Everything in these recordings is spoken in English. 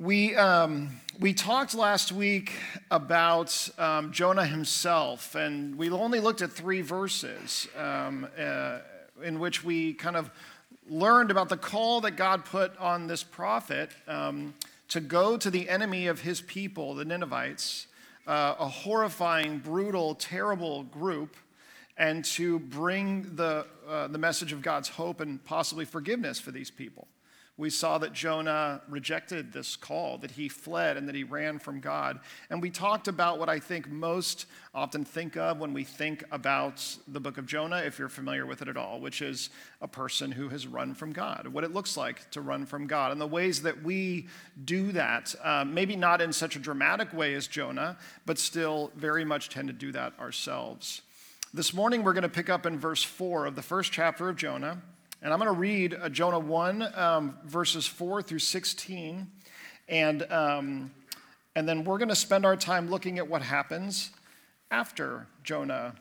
We, um, we talked last week about um, Jonah himself, and we only looked at three verses um, uh, in which we kind of learned about the call that God put on this prophet um, to go to the enemy of his people, the Ninevites, uh, a horrifying, brutal, terrible group, and to bring the, uh, the message of God's hope and possibly forgiveness for these people we saw that Jonah rejected this call, that he fled and that he ran from God. And we talked about what I think most often think of when we think about the book of Jonah, if you're familiar with it at all, which is a person who has run from God, what it looks like to run from God, and the ways that we do that, um, maybe not in such a dramatic way as Jonah, but still very much tend to do that ourselves. This morning, we're going to pick up in verse 4 of the first chapter of Jonah. And I'm going to read uh, Jonah 1, um, verses 4 through 16. And, um, and then we're going to spend our time looking at what happens after Jonah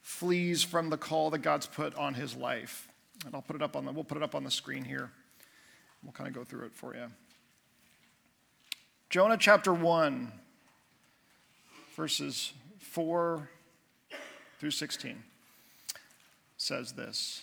flees from the call that God's put on his life. And I'll put it up on the, we'll put it up on the screen here. We'll kind of go through it for you. Jonah chapter 1, verses 4 through 16 says this.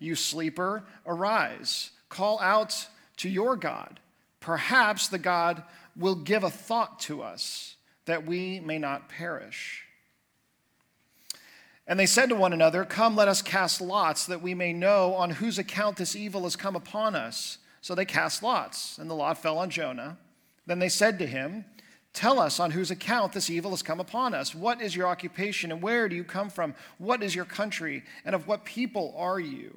You sleeper, arise, call out to your God. Perhaps the God will give a thought to us that we may not perish. And they said to one another, Come, let us cast lots that we may know on whose account this evil has come upon us. So they cast lots, and the lot fell on Jonah. Then they said to him, Tell us on whose account this evil has come upon us. What is your occupation, and where do you come from? What is your country, and of what people are you?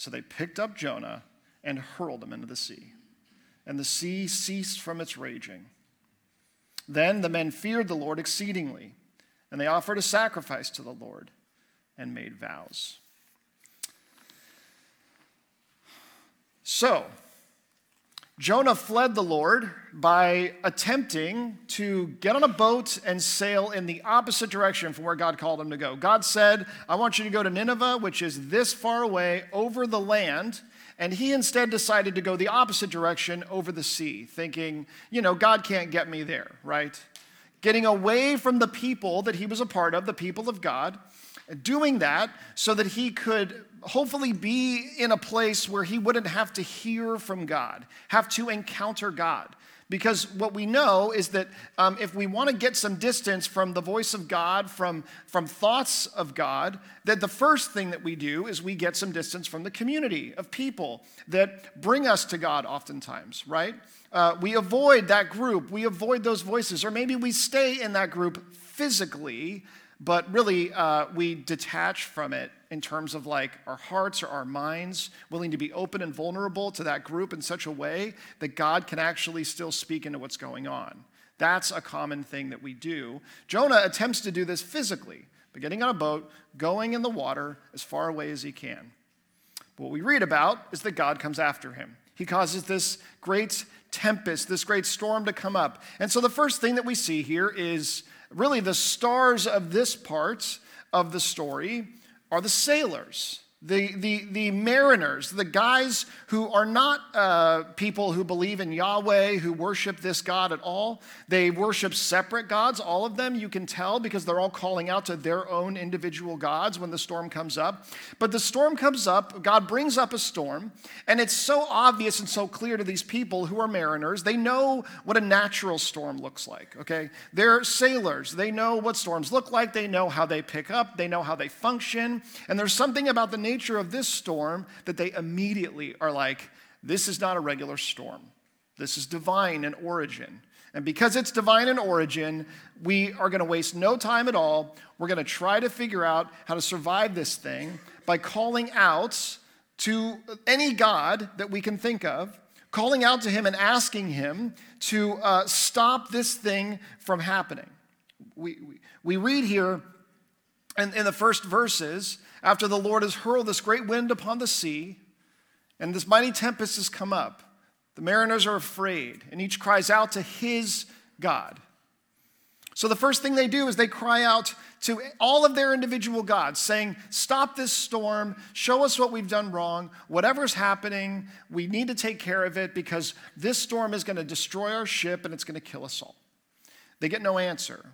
So they picked up Jonah and hurled him into the sea. And the sea ceased from its raging. Then the men feared the Lord exceedingly, and they offered a sacrifice to the Lord and made vows. So, Jonah fled the Lord by attempting to get on a boat and sail in the opposite direction from where God called him to go. God said, I want you to go to Nineveh, which is this far away over the land. And he instead decided to go the opposite direction over the sea, thinking, you know, God can't get me there, right? Getting away from the people that he was a part of, the people of God, doing that so that he could hopefully be in a place where he wouldn't have to hear from God, have to encounter God. Because what we know is that um, if we want to get some distance from the voice of God, from, from thoughts of God, that the first thing that we do is we get some distance from the community of people that bring us to God oftentimes, right? Uh, we avoid that group, we avoid those voices, or maybe we stay in that group physically but really uh, we detach from it in terms of like our hearts or our minds willing to be open and vulnerable to that group in such a way that god can actually still speak into what's going on. That's a common thing that we do. Jonah attempts to do this physically by getting on a boat going in the water as far away as he can. But what we read about is that god comes after him. He causes this great tempest, this great storm to come up. And so the first thing that we see here is really the stars of this part of the story are the sailors the, the, the mariners, the guys who are not uh, people who believe in Yahweh, who worship this God at all. They worship separate gods, all of them, you can tell, because they're all calling out to their own individual gods when the storm comes up. But the storm comes up, God brings up a storm, and it's so obvious and so clear to these people who are mariners. They know what a natural storm looks like, okay? They're sailors. They know what storms look like, they know how they pick up, they know how they function, and there's something about the nature of this storm that they immediately are like, this is not a regular storm. This is divine in origin. And because it's divine in origin, we are going to waste no time at all. We're going to try to figure out how to survive this thing by calling out to any God that we can think of, calling out to Him and asking Him to uh, stop this thing from happening. We, we, we read here in, in the first verses after the Lord has hurled this great wind upon the sea, and this mighty tempest has come up, the mariners are afraid, and each cries out to his God. So the first thing they do is they cry out to all of their individual gods, saying, Stop this storm, show us what we've done wrong, whatever's happening, we need to take care of it because this storm is going to destroy our ship and it's going to kill us all. They get no answer.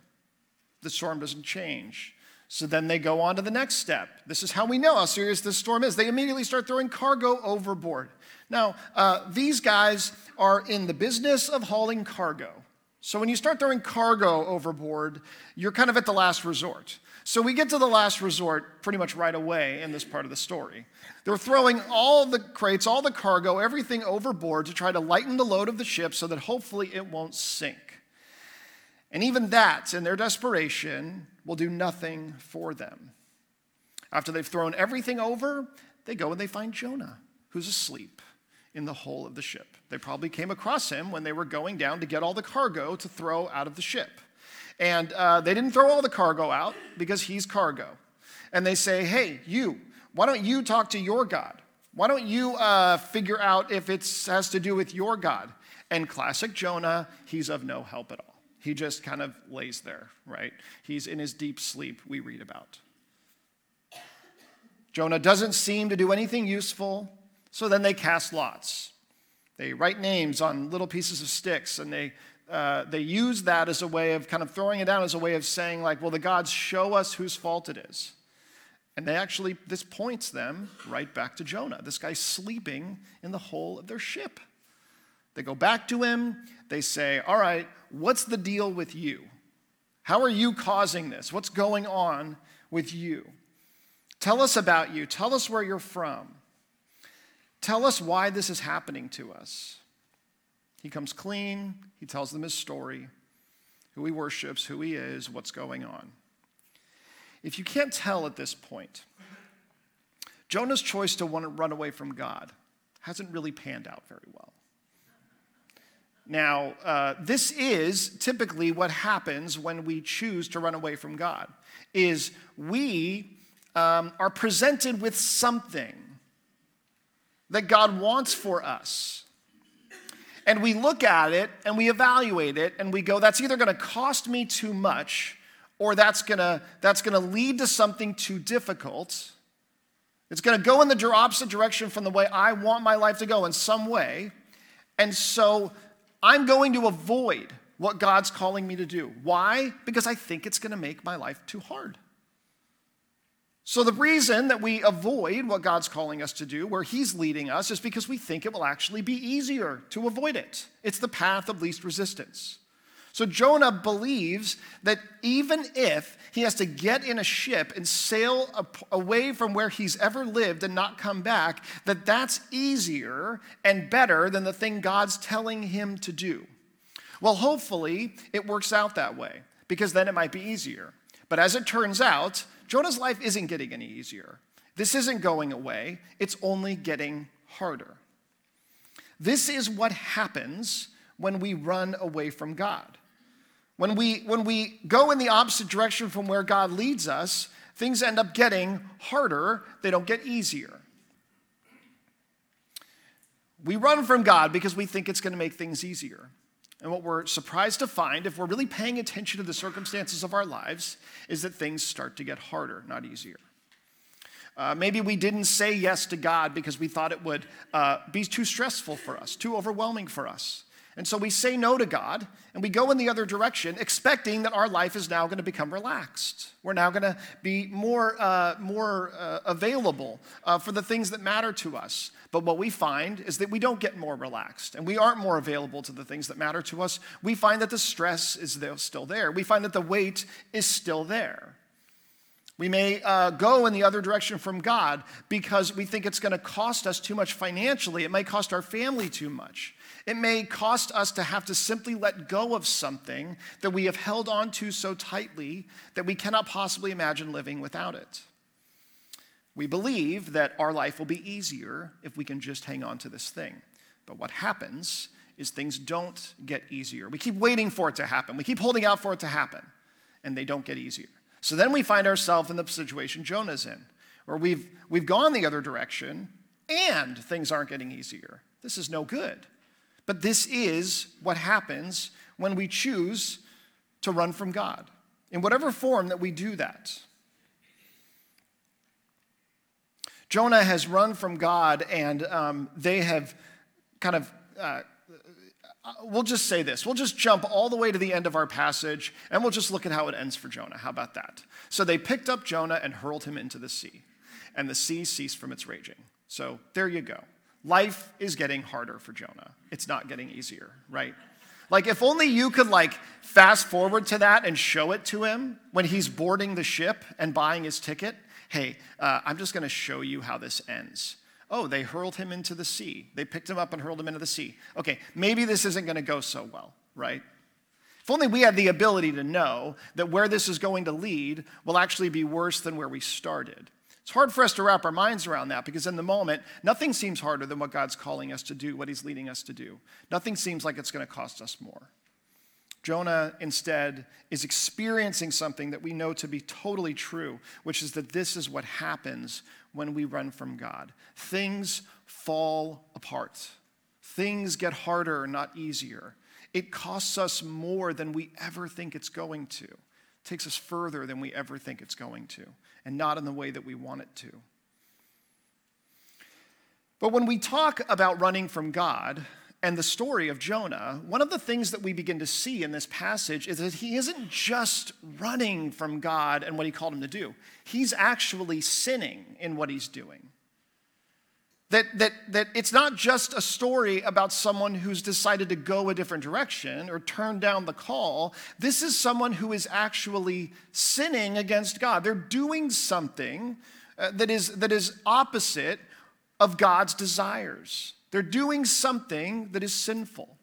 The storm doesn't change. So then they go on to the next step. This is how we know how serious this storm is. They immediately start throwing cargo overboard. Now, uh, these guys are in the business of hauling cargo. So when you start throwing cargo overboard, you're kind of at the last resort. So we get to the last resort pretty much right away in this part of the story. They're throwing all the crates, all the cargo, everything overboard to try to lighten the load of the ship so that hopefully it won't sink. And even that, in their desperation, will do nothing for them. After they've thrown everything over, they go and they find Jonah, who's asleep in the hull of the ship. They probably came across him when they were going down to get all the cargo to throw out of the ship. And uh, they didn't throw all the cargo out because he's cargo. And they say, hey, you, why don't you talk to your God? Why don't you uh, figure out if it has to do with your God? And classic Jonah, he's of no help at all. He just kind of lays there, right? He's in his deep sleep, we read about. Jonah doesn't seem to do anything useful, so then they cast lots. They write names on little pieces of sticks and they, uh, they use that as a way of kind of throwing it down as a way of saying, like, well, the gods show us whose fault it is. And they actually, this points them right back to Jonah. This guy's sleeping in the hole of their ship. They go back to him. They say, All right, what's the deal with you? How are you causing this? What's going on with you? Tell us about you. Tell us where you're from. Tell us why this is happening to us. He comes clean. He tells them his story, who he worships, who he is, what's going on. If you can't tell at this point, Jonah's choice to want to run away from God hasn't really panned out very well. Now, uh, this is typically what happens when we choose to run away from God, is we um, are presented with something that God wants for us. And we look at it and we evaluate it and we go, that's either going to cost me too much or that's going to that's going to lead to something too difficult. It's going to go in the opposite direction from the way I want my life to go in some way. And so I'm going to avoid what God's calling me to do. Why? Because I think it's going to make my life too hard. So, the reason that we avoid what God's calling us to do, where He's leading us, is because we think it will actually be easier to avoid it. It's the path of least resistance. So Jonah believes that even if he has to get in a ship and sail away from where he's ever lived and not come back, that that's easier and better than the thing God's telling him to do. Well, hopefully it works out that way because then it might be easier. But as it turns out, Jonah's life isn't getting any easier. This isn't going away, it's only getting harder. This is what happens when we run away from God. When we, when we go in the opposite direction from where God leads us, things end up getting harder, they don't get easier. We run from God because we think it's going to make things easier. And what we're surprised to find, if we're really paying attention to the circumstances of our lives, is that things start to get harder, not easier. Uh, maybe we didn't say yes to God because we thought it would uh, be too stressful for us, too overwhelming for us. And so we say no to God and we go in the other direction, expecting that our life is now going to become relaxed. We're now going to be more, uh, more uh, available uh, for the things that matter to us. But what we find is that we don't get more relaxed and we aren't more available to the things that matter to us. We find that the stress is still there, we find that the weight is still there. We may uh, go in the other direction from God because we think it's going to cost us too much financially. It may cost our family too much. It may cost us to have to simply let go of something that we have held on to so tightly that we cannot possibly imagine living without it. We believe that our life will be easier if we can just hang on to this thing. But what happens is things don't get easier. We keep waiting for it to happen, we keep holding out for it to happen, and they don't get easier. So then we find ourselves in the situation Jonah's in, where we've, we've gone the other direction and things aren't getting easier. This is no good. But this is what happens when we choose to run from God, in whatever form that we do that. Jonah has run from God, and um, they have kind of uh, uh, we'll just say this. We'll just jump all the way to the end of our passage and we'll just look at how it ends for Jonah. How about that? So they picked up Jonah and hurled him into the sea, and the sea ceased from its raging. So there you go. Life is getting harder for Jonah. It's not getting easier, right? Like if only you could like fast forward to that and show it to him when he's boarding the ship and buying his ticket. Hey, uh, I'm just going to show you how this ends. Oh, they hurled him into the sea. They picked him up and hurled him into the sea. Okay, maybe this isn't going to go so well, right? If only we had the ability to know that where this is going to lead will actually be worse than where we started. It's hard for us to wrap our minds around that because in the moment, nothing seems harder than what God's calling us to do, what He's leading us to do. Nothing seems like it's going to cost us more. Jonah instead is experiencing something that we know to be totally true, which is that this is what happens when we run from God. Things fall apart, things get harder, not easier. It costs us more than we ever think it's going to. Takes us further than we ever think it's going to, and not in the way that we want it to. But when we talk about running from God, and the story of Jonah, one of the things that we begin to see in this passage is that he isn't just running from God and what he called him to do, he's actually sinning in what he's doing. That, that, that it's not just a story about someone who's decided to go a different direction or turn down the call. This is someone who is actually sinning against God. They're doing something uh, that, is, that is opposite of God's desires. They're doing something that is sinful.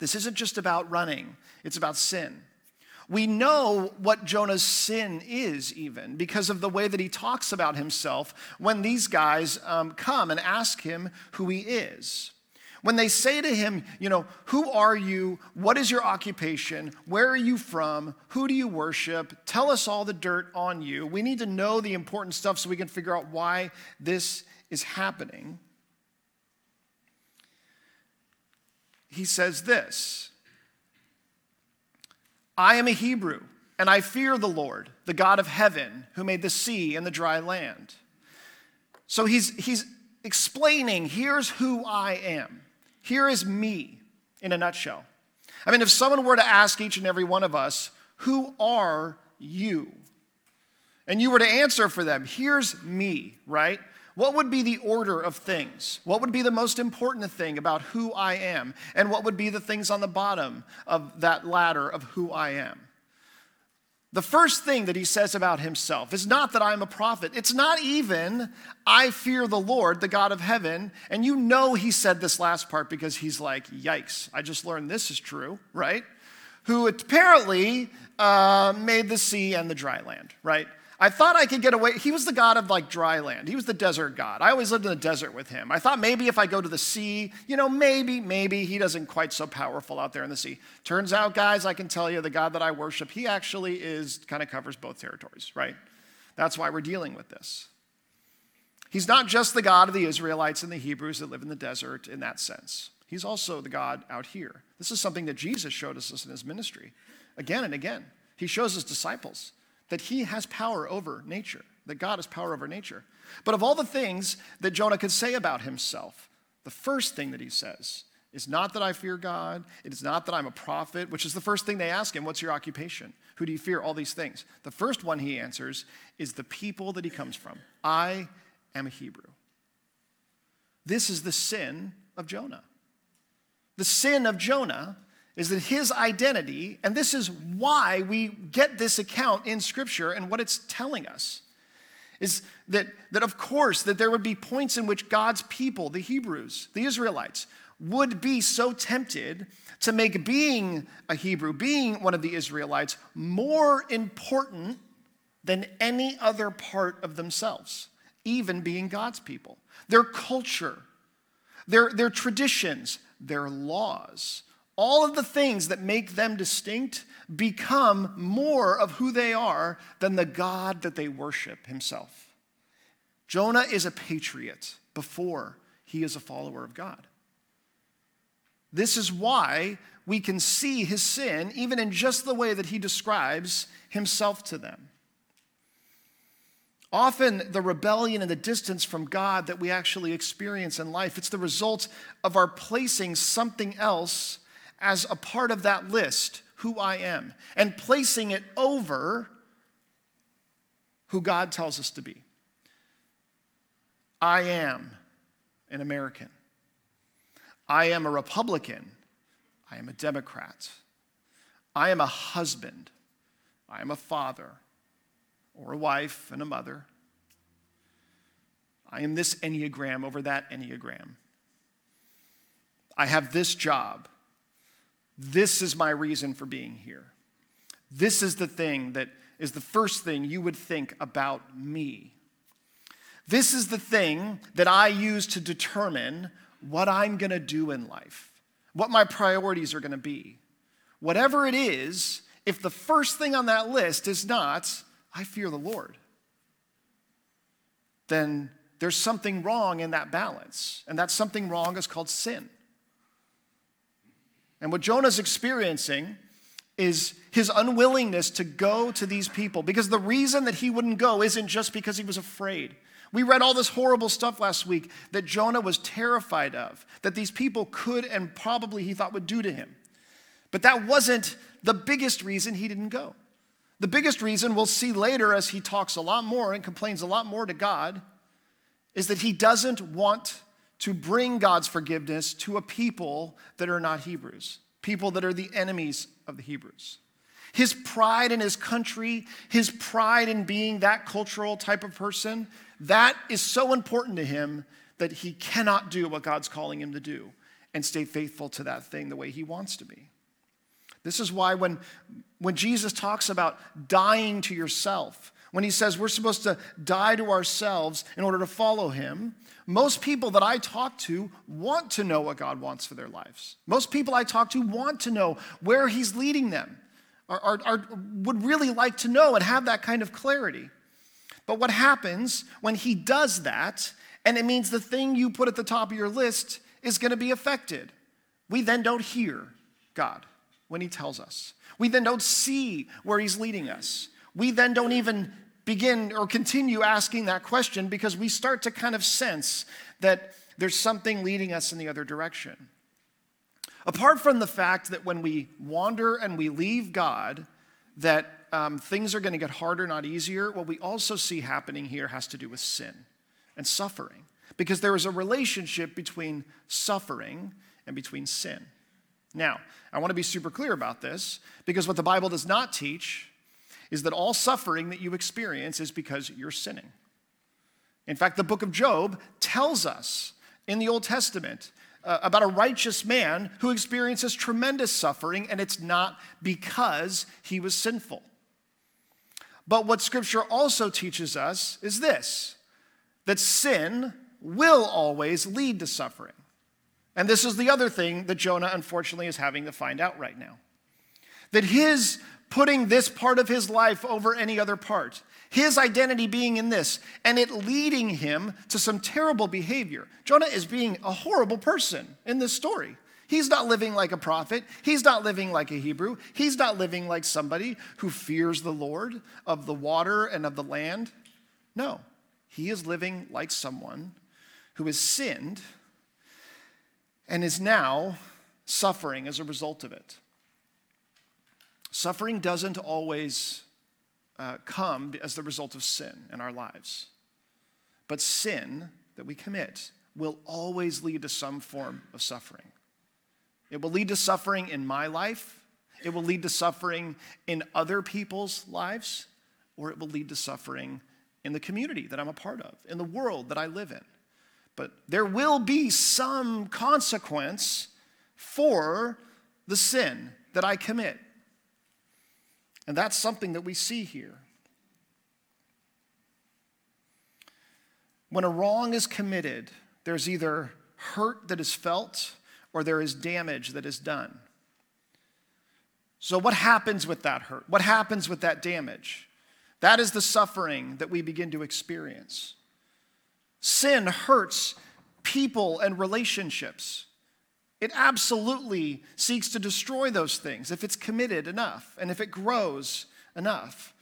This isn't just about running, it's about sin. We know what Jonah's sin is, even because of the way that he talks about himself when these guys um, come and ask him who he is. When they say to him, you know, who are you? What is your occupation? Where are you from? Who do you worship? Tell us all the dirt on you. We need to know the important stuff so we can figure out why this is happening. he says this I am a Hebrew, and I fear the Lord, the God of heaven, who made the sea and the dry land. So he's, he's explaining here's who I am. Here is me in a nutshell. I mean, if someone were to ask each and every one of us, Who are you? And you were to answer for them, Here's me, right? What would be the order of things? What would be the most important thing about who I am? And what would be the things on the bottom of that ladder of who I am? The first thing that he says about himself is not that I'm a prophet. It's not even, I fear the Lord, the God of heaven. And you know he said this last part because he's like, yikes, I just learned this is true, right? Who apparently uh, made the sea and the dry land, right? I thought I could get away. He was the God of like dry land. He was the desert God. I always lived in the desert with him. I thought maybe if I go to the sea, you know, maybe, maybe he doesn't quite so powerful out there in the sea. Turns out, guys, I can tell you the God that I worship, he actually is kind of covers both territories, right? That's why we're dealing with this. He's not just the God of the Israelites and the Hebrews that live in the desert in that sense. He's also the God out here. This is something that Jesus showed us in his ministry again and again. He shows his disciples that he has power over nature, that God has power over nature. But of all the things that Jonah could say about himself, the first thing that he says is not that I fear God. It is not that I'm a prophet, which is the first thing they ask him What's your occupation? Who do you fear? All these things. The first one he answers is the people that he comes from. I am a Hebrew. This is the sin of Jonah. The sin of Jonah is that his identity, and this is why we get this account in Scripture and what it's telling us, is that, that of course that there would be points in which God's people, the Hebrews, the Israelites, would be so tempted to make being a Hebrew, being one of the Israelites, more important than any other part of themselves even being God's people. Their culture, their, their traditions, their laws, all of the things that make them distinct become more of who they are than the God that they worship himself. Jonah is a patriot before he is a follower of God. This is why we can see his sin even in just the way that he describes himself to them. Often, the rebellion and the distance from God that we actually experience in life, it's the result of our placing something else as a part of that list, who I am, and placing it over who God tells us to be. I am an American. I am a Republican. I am a Democrat. I am a husband. I am a father or a wife and a mother. I am this Enneagram over that Enneagram. I have this job. This is my reason for being here. This is the thing that is the first thing you would think about me. This is the thing that I use to determine what I'm going to do in life, what my priorities are going to be. Whatever it is, if the first thing on that list is not, I fear the Lord, then there's something wrong in that balance. And that something wrong is called sin. And what Jonah's experiencing is his unwillingness to go to these people because the reason that he wouldn't go isn't just because he was afraid. We read all this horrible stuff last week that Jonah was terrified of, that these people could and probably he thought would do to him. But that wasn't the biggest reason he didn't go. The biggest reason we'll see later as he talks a lot more and complains a lot more to God is that he doesn't want to bring God's forgiveness to a people that are not Hebrews, people that are the enemies of the Hebrews. His pride in his country, his pride in being that cultural type of person, that is so important to him that he cannot do what God's calling him to do and stay faithful to that thing the way he wants to be. This is why when, when Jesus talks about dying to yourself, when he says we're supposed to die to ourselves in order to follow him, most people that I talk to want to know what God wants for their lives. Most people I talk to want to know where he's leading them, are, would really like to know and have that kind of clarity. But what happens when he does that, and it means the thing you put at the top of your list is going to be affected? We then don't hear God when he tells us. We then don't see where he's leading us. We then don't even begin or continue asking that question because we start to kind of sense that there's something leading us in the other direction. Apart from the fact that when we wander and we leave God, that um, things are going to get harder, not easier, what we also see happening here has to do with sin and suffering. Because there is a relationship between suffering and between sin. Now, I want to be super clear about this because what the Bible does not teach is that all suffering that you experience is because you're sinning. In fact, the book of Job tells us in the Old Testament uh, about a righteous man who experiences tremendous suffering, and it's not because he was sinful. But what scripture also teaches us is this that sin will always lead to suffering. And this is the other thing that Jonah, unfortunately, is having to find out right now. That his putting this part of his life over any other part, his identity being in this, and it leading him to some terrible behavior. Jonah is being a horrible person in this story. He's not living like a prophet. He's not living like a Hebrew. He's not living like somebody who fears the Lord of the water and of the land. No, he is living like someone who has sinned and is now suffering as a result of it. Suffering doesn't always uh, come as the result of sin in our lives, but sin that we commit will always lead to some form of suffering. It will lead to suffering in my life, it will lead to suffering in other people's lives, or it will lead to suffering in the community that I'm a part of, in the world that I live in. But there will be some consequence for the sin that I commit. And that's something that we see here. When a wrong is committed, there's either hurt that is felt or there is damage that is done. So, what happens with that hurt? What happens with that damage? That is the suffering that we begin to experience. Sin hurts people and relationships. It absolutely seeks to destroy those things if it's committed enough and if it grows enough.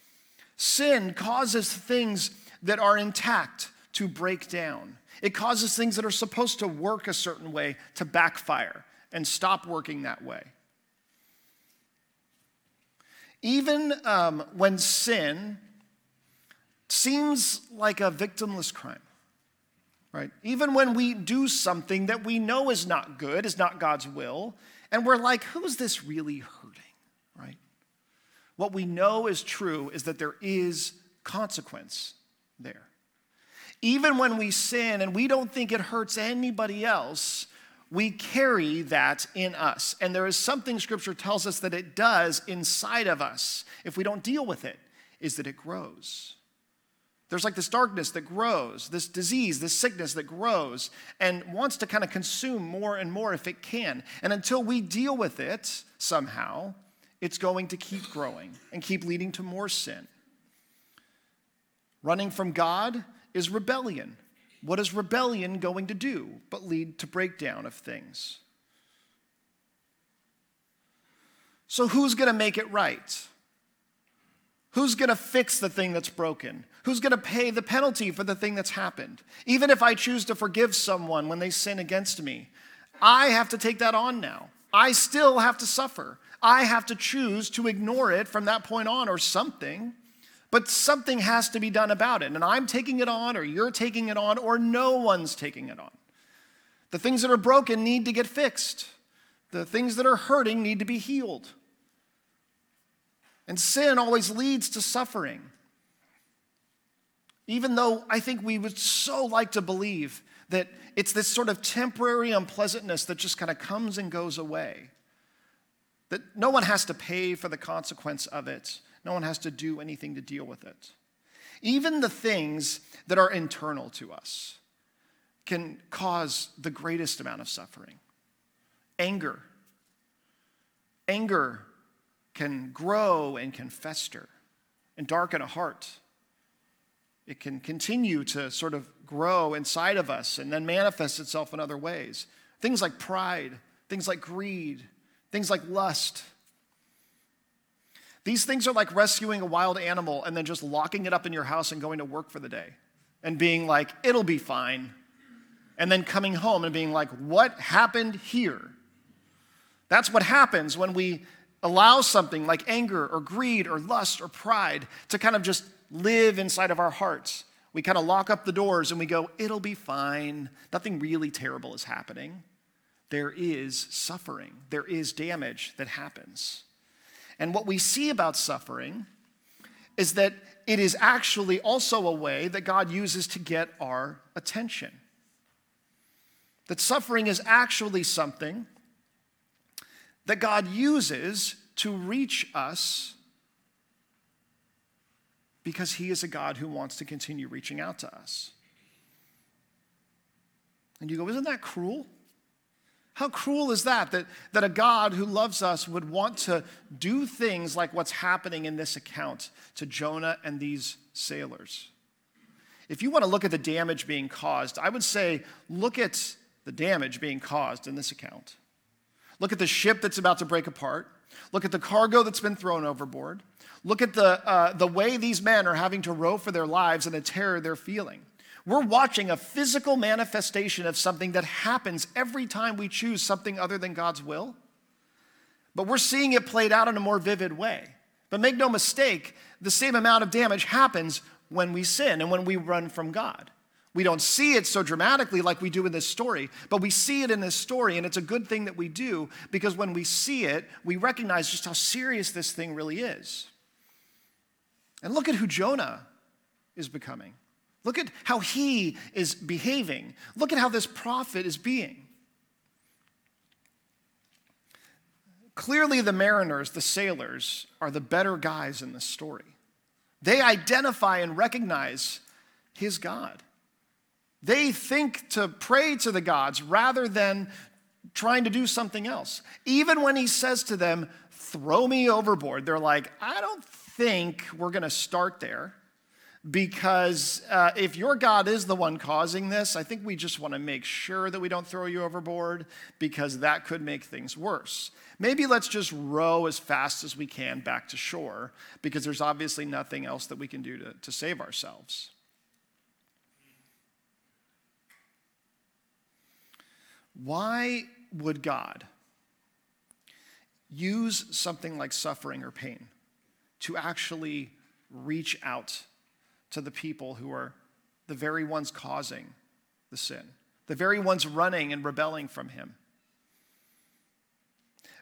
Sin causes things that are intact to break down. It causes things that are supposed to work a certain way to backfire and stop working that way. Even um, when sin seems like a victimless crime, right? Even when we do something that we know is not good, is not God's will, and we're like, who's this really hurting, right? What we know is true is that there is consequence there. Even when we sin and we don't think it hurts anybody else, we carry that in us. And there is something scripture tells us that it does inside of us if we don't deal with it, is that it grows. There's like this darkness that grows, this disease, this sickness that grows and wants to kind of consume more and more if it can. And until we deal with it somehow, it's going to keep growing and keep leading to more sin. Running from God is rebellion. What is rebellion going to do but lead to breakdown of things? So, who's going to make it right? Who's going to fix the thing that's broken? Who's going to pay the penalty for the thing that's happened? Even if I choose to forgive someone when they sin against me, I have to take that on now. I still have to suffer. I have to choose to ignore it from that point on or something. But something has to be done about it. And I'm taking it on, or you're taking it on, or no one's taking it on. The things that are broken need to get fixed, the things that are hurting need to be healed. And sin always leads to suffering. Even though I think we would so like to believe that it's this sort of temporary unpleasantness that just kind of comes and goes away. That no one has to pay for the consequence of it, no one has to do anything to deal with it. Even the things that are internal to us can cause the greatest amount of suffering. Anger. Anger can grow and can fester and darken a heart. It can continue to sort of grow inside of us and then manifest itself in other ways. Things like pride, things like greed, things like lust. These things are like rescuing a wild animal and then just locking it up in your house and going to work for the day and being like, it'll be fine. And then coming home and being like, what happened here? That's what happens when we allow something like anger or greed or lust or pride to kind of just live inside of our hearts. We kind of lock up the doors and we go, it'll be fine. Nothing really terrible is happening. There is suffering, there is damage that happens. And what we see about suffering is that it is actually also a way that God uses to get our attention. That suffering is actually something that God uses to reach us because He is a God who wants to continue reaching out to us. And you go, isn't that cruel? How cruel is that? that? That a God who loves us would want to do things like what's happening in this account to Jonah and these sailors. If you want to look at the damage being caused, I would say look at the damage being caused in this account. Look at the ship that's about to break apart. Look at the cargo that's been thrown overboard. Look at the, uh, the way these men are having to row for their lives and the terror they're feeling. We're watching a physical manifestation of something that happens every time we choose something other than God's will. But we're seeing it played out in a more vivid way. But make no mistake, the same amount of damage happens when we sin and when we run from God. We don't see it so dramatically like we do in this story, but we see it in this story, and it's a good thing that we do because when we see it, we recognize just how serious this thing really is. And look at who Jonah is becoming. Look at how he is behaving. Look at how this prophet is being. Clearly, the mariners, the sailors, are the better guys in this story. They identify and recognize his God. They think to pray to the gods rather than trying to do something else. Even when he says to them, Throw me overboard, they're like, I don't think we're going to start there because uh, if your God is the one causing this, I think we just want to make sure that we don't throw you overboard because that could make things worse. Maybe let's just row as fast as we can back to shore because there's obviously nothing else that we can do to, to save ourselves. Why would God use something like suffering or pain to actually reach out to the people who are the very ones causing the sin, the very ones running and rebelling from Him.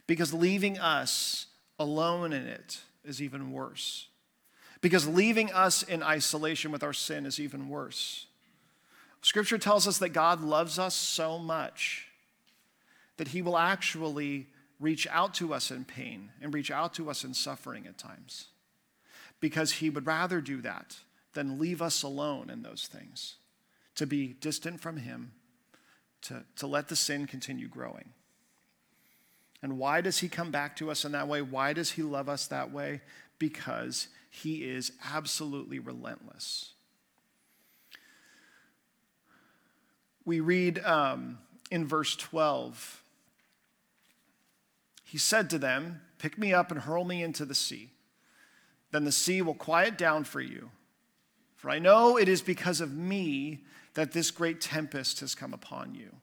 Because leaving us alone in it is even worse. Because leaving us in isolation with our sin is even worse. Scripture tells us that God loves us so much that He will actually reach out to us in pain and reach out to us in suffering at times. Because He would rather do that than leave us alone in those things, to be distant from Him, to, to let the sin continue growing. And why does He come back to us in that way? Why does He love us that way? Because He is absolutely relentless. We read um, in verse 12, He said to them, Pick me up and hurl me into the sea. Then the sea will quiet down for you for I know it is because of me that this great tempest has come upon you.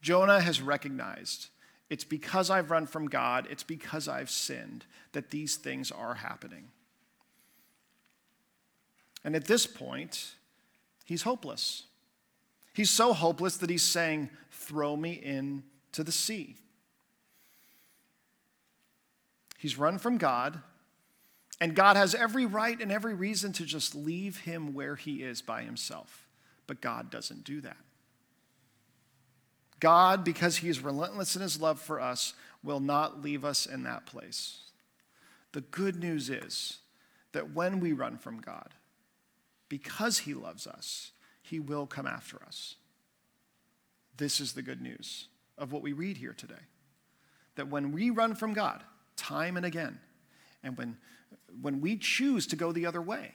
Jonah has recognized it's because I've run from God, it's because I've sinned that these things are happening. And at this point, he's hopeless. He's so hopeless that he's saying, Throw me into the sea. He's run from God, and God has every right and every reason to just leave him where he is by himself. But God doesn't do that. God, because he is relentless in his love for us, will not leave us in that place. The good news is that when we run from God, because he loves us, he will come after us. This is the good news of what we read here today. That when we run from God, time and again, and when when we choose to go the other way,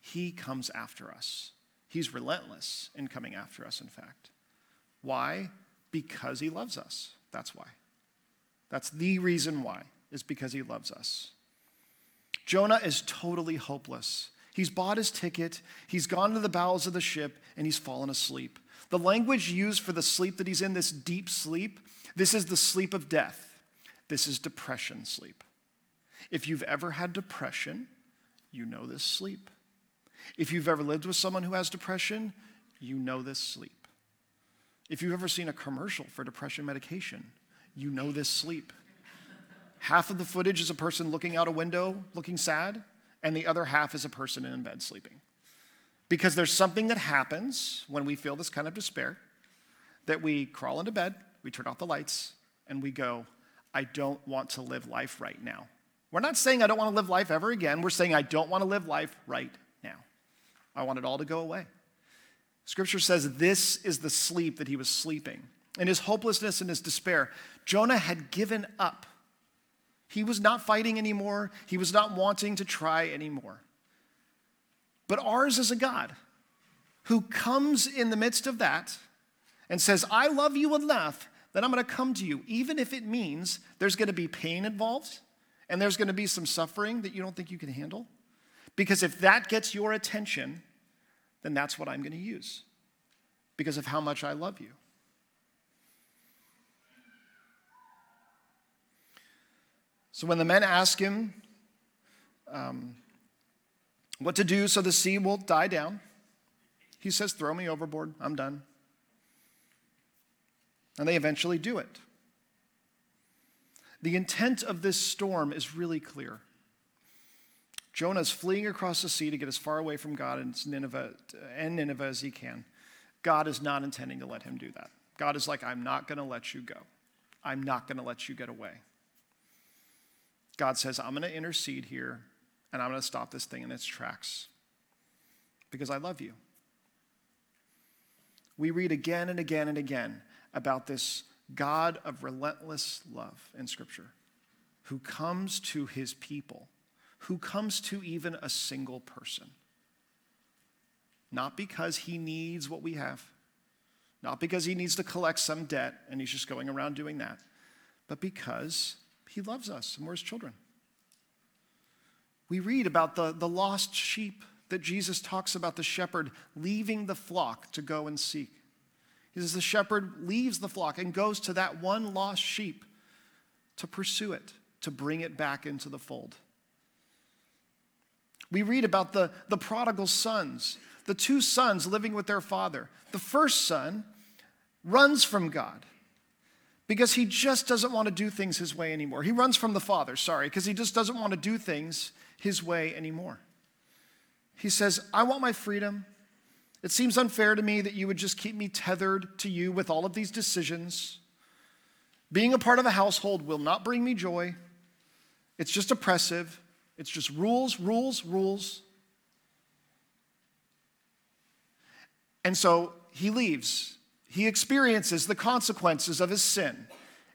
he comes after us. He's relentless in coming after us, in fact. Why? Because he loves us. That's why. That's the reason why, is because he loves us. Jonah is totally hopeless. He's bought his ticket, he's gone to the bowels of the ship, and he's fallen asleep. The language used for the sleep that he's in, this deep sleep, this is the sleep of death. This is depression sleep. If you've ever had depression, you know this sleep. If you've ever lived with someone who has depression, you know this sleep. If you've ever seen a commercial for depression medication, you know this sleep. Half of the footage is a person looking out a window looking sad, and the other half is a person in bed sleeping. Because there's something that happens when we feel this kind of despair that we crawl into bed, we turn off the lights, and we go, I don't want to live life right now. We're not saying I don't want to live life ever again. We're saying I don't want to live life right now. I want it all to go away. Scripture says this is the sleep that he was sleeping. In his hopelessness and his despair, Jonah had given up. He was not fighting anymore, he was not wanting to try anymore. But ours is a God who comes in the midst of that and says, I love you enough that I'm going to come to you, even if it means there's going to be pain involved and there's going to be some suffering that you don't think you can handle. Because if that gets your attention, then that's what I'm going to use because of how much I love you. So when the men ask him um, what to do so the sea will die down, he says, Throw me overboard, I'm done. And they eventually do it. The intent of this storm is really clear. Jonah is fleeing across the sea to get as far away from God and Nineveh, and Nineveh as he can. God is not intending to let him do that. God is like, I'm not going to let you go. I'm not going to let you get away. God says, I'm going to intercede here and I'm going to stop this thing in its tracks because I love you. We read again and again and again about this God of relentless love in Scripture who comes to his people who comes to even a single person. Not because he needs what we have, not because he needs to collect some debt and he's just going around doing that, but because he loves us and we're his children. We read about the, the lost sheep that Jesus talks about the shepherd leaving the flock to go and seek. He says the shepherd leaves the flock and goes to that one lost sheep to pursue it, to bring it back into the fold. We read about the, the prodigal sons, the two sons living with their father. The first son runs from God because he just doesn't want to do things his way anymore. He runs from the father, sorry, because he just doesn't want to do things his way anymore. He says, I want my freedom. It seems unfair to me that you would just keep me tethered to you with all of these decisions. Being a part of a household will not bring me joy. It's just oppressive. It's just rules, rules, rules. And so he leaves. He experiences the consequences of his sin.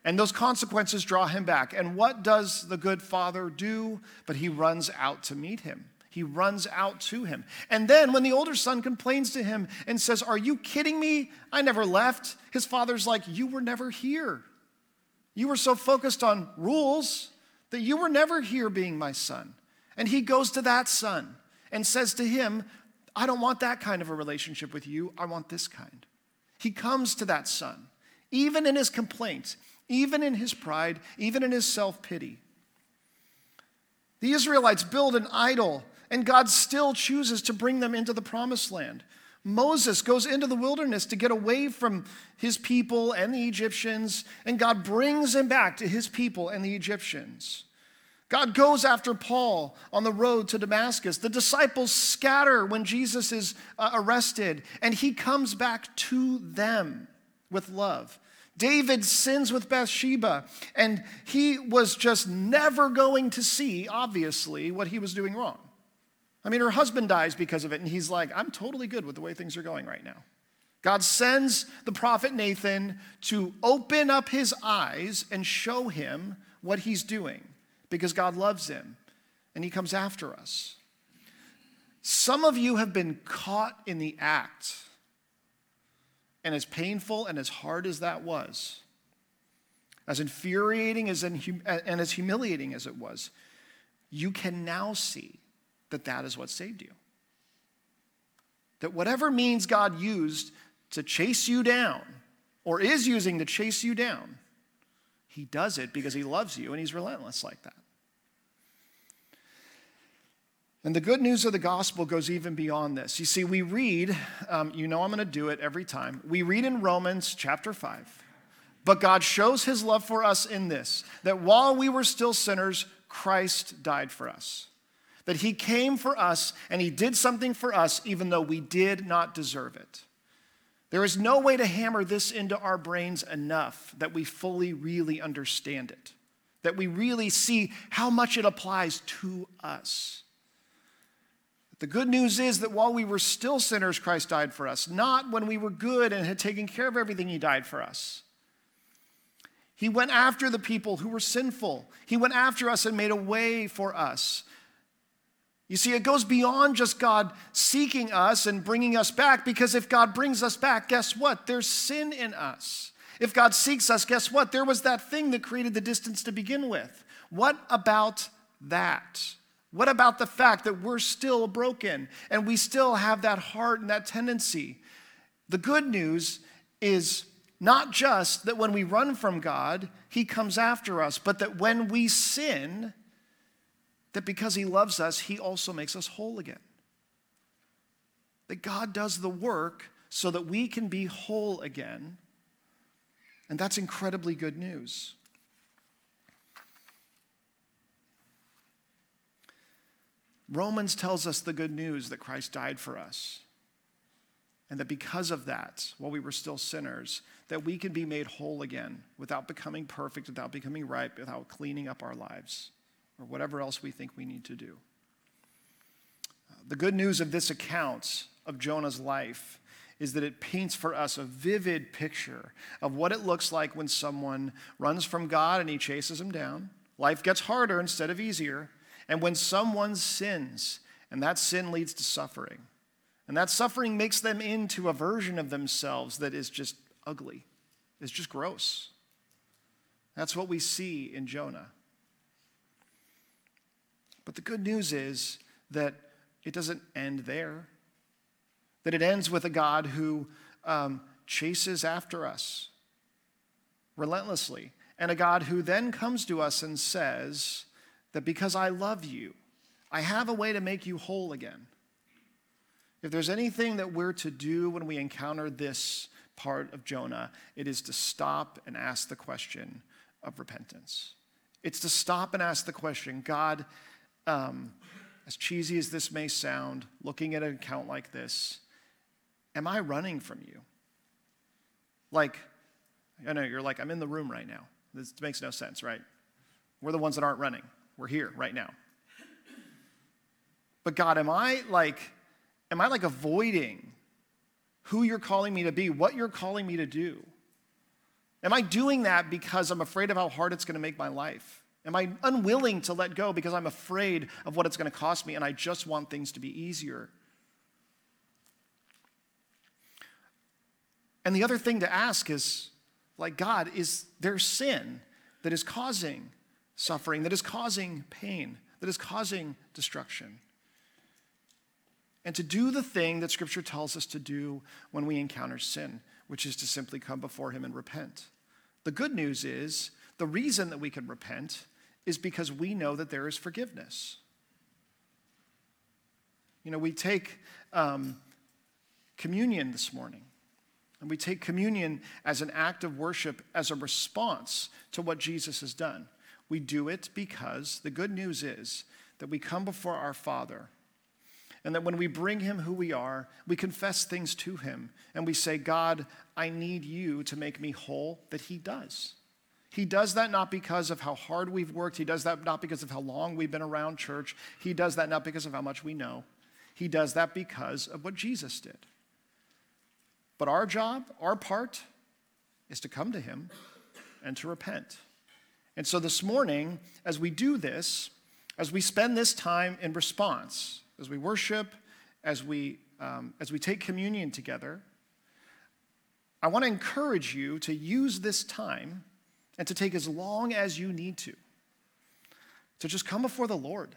And those consequences draw him back. And what does the good father do? But he runs out to meet him. He runs out to him. And then when the older son complains to him and says, Are you kidding me? I never left. His father's like, You were never here. You were so focused on rules that you were never here being my son. And he goes to that son and says to him, I don't want that kind of a relationship with you. I want this kind. He comes to that son, even in his complaint, even in his pride, even in his self pity. The Israelites build an idol, and God still chooses to bring them into the promised land. Moses goes into the wilderness to get away from his people and the Egyptians, and God brings him back to his people and the Egyptians. God goes after Paul on the road to Damascus. The disciples scatter when Jesus is uh, arrested, and he comes back to them with love. David sins with Bathsheba, and he was just never going to see, obviously, what he was doing wrong. I mean, her husband dies because of it, and he's like, I'm totally good with the way things are going right now. God sends the prophet Nathan to open up his eyes and show him what he's doing because God loves him and he comes after us. Some of you have been caught in the act. And as painful and as hard as that was, as infuriating as and as humiliating as it was, you can now see that that is what saved you. That whatever means God used to chase you down, or is using to chase you down, He does it because He loves you and He's relentless like that. And the good news of the gospel goes even beyond this. You see, we read, um, you know I'm going to do it every time. We read in Romans chapter 5, but God shows his love for us in this that while we were still sinners, Christ died for us. That he came for us and he did something for us even though we did not deserve it. There is no way to hammer this into our brains enough that we fully, really understand it, that we really see how much it applies to us. The good news is that while we were still sinners, Christ died for us, not when we were good and had taken care of everything, He died for us. He went after the people who were sinful. He went after us and made a way for us. You see, it goes beyond just God seeking us and bringing us back, because if God brings us back, guess what? There's sin in us. If God seeks us, guess what? There was that thing that created the distance to begin with. What about that? What about the fact that we're still broken and we still have that heart and that tendency? The good news is not just that when we run from God, He comes after us, but that when we sin, that because He loves us, He also makes us whole again. That God does the work so that we can be whole again. And that's incredibly good news. Romans tells us the good news that Christ died for us. And that because of that, while we were still sinners, that we can be made whole again without becoming perfect, without becoming right, without cleaning up our lives or whatever else we think we need to do. Uh, the good news of this account of Jonah's life is that it paints for us a vivid picture of what it looks like when someone runs from God and he chases him down. Life gets harder instead of easier. And when someone sins, and that sin leads to suffering, and that suffering makes them into a version of themselves that is just ugly, is just gross. That's what we see in Jonah. But the good news is that it doesn't end there, that it ends with a God who um, chases after us relentlessly, and a God who then comes to us and says that because I love you, I have a way to make you whole again. If there's anything that we're to do when we encounter this part of Jonah, it is to stop and ask the question of repentance. It's to stop and ask the question God, um, as cheesy as this may sound, looking at an account like this, am I running from you? Like, I know you're like, I'm in the room right now. This makes no sense, right? We're the ones that aren't running. We're here right now. But God, am I like, am I like avoiding who you're calling me to be, what you're calling me to do? Am I doing that because I'm afraid of how hard it's going to make my life? Am I unwilling to let go because I'm afraid of what it's going to cost me and I just want things to be easier? And the other thing to ask is like, God, is there sin that is causing suffering, that is causing pain, that is causing destruction? And to do the thing that Scripture tells us to do when we encounter sin, which is to simply come before Him and repent. The good news is the reason that we can repent is because we know that there is forgiveness. You know, we take um, communion this morning, and we take communion as an act of worship, as a response to what Jesus has done. We do it because the good news is that we come before our Father, and that when we bring Him who we are, we confess things to Him, and we say, God, I need you to make me whole, that He does. He does that not because of how hard we've worked. He does that not because of how long we've been around church. He does that not because of how much we know. He does that because of what Jesus did. But our job, our part, is to come to Him and to repent. And so this morning, as we do this, as we spend this time in response, as we worship, as we, um, as we take communion together, I want to encourage you to use this time and to take as long as you need to. To just come before the Lord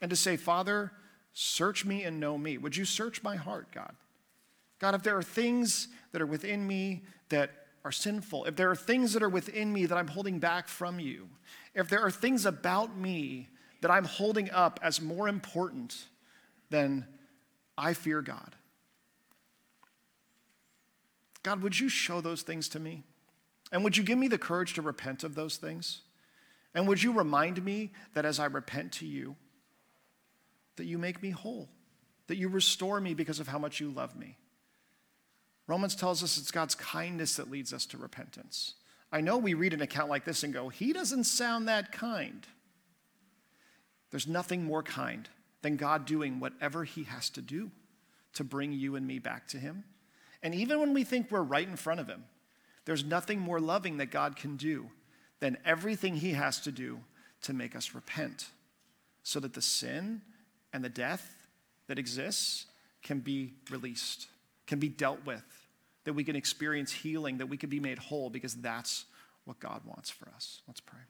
and to say, Father, search me and know me. Would you search my heart, God? God, if there are things that are within me that are sinful, if there are things that are within me that I'm holding back from you, if there are things about me that I'm holding up as more important than I fear God, God, would you show those things to me? And would you give me the courage to repent of those things? And would you remind me that as I repent to you, that you make me whole, that you restore me because of how much you love me? Romans tells us it's God's kindness that leads us to repentance. I know we read an account like this and go, he doesn't sound that kind. There's nothing more kind than God doing whatever he has to do to bring you and me back to him. And even when we think we're right in front of him, there's nothing more loving that God can do than everything he has to do to make us repent so that the sin and the death that exists can be released, can be dealt with, that we can experience healing, that we can be made whole because that's what God wants for us. Let's pray.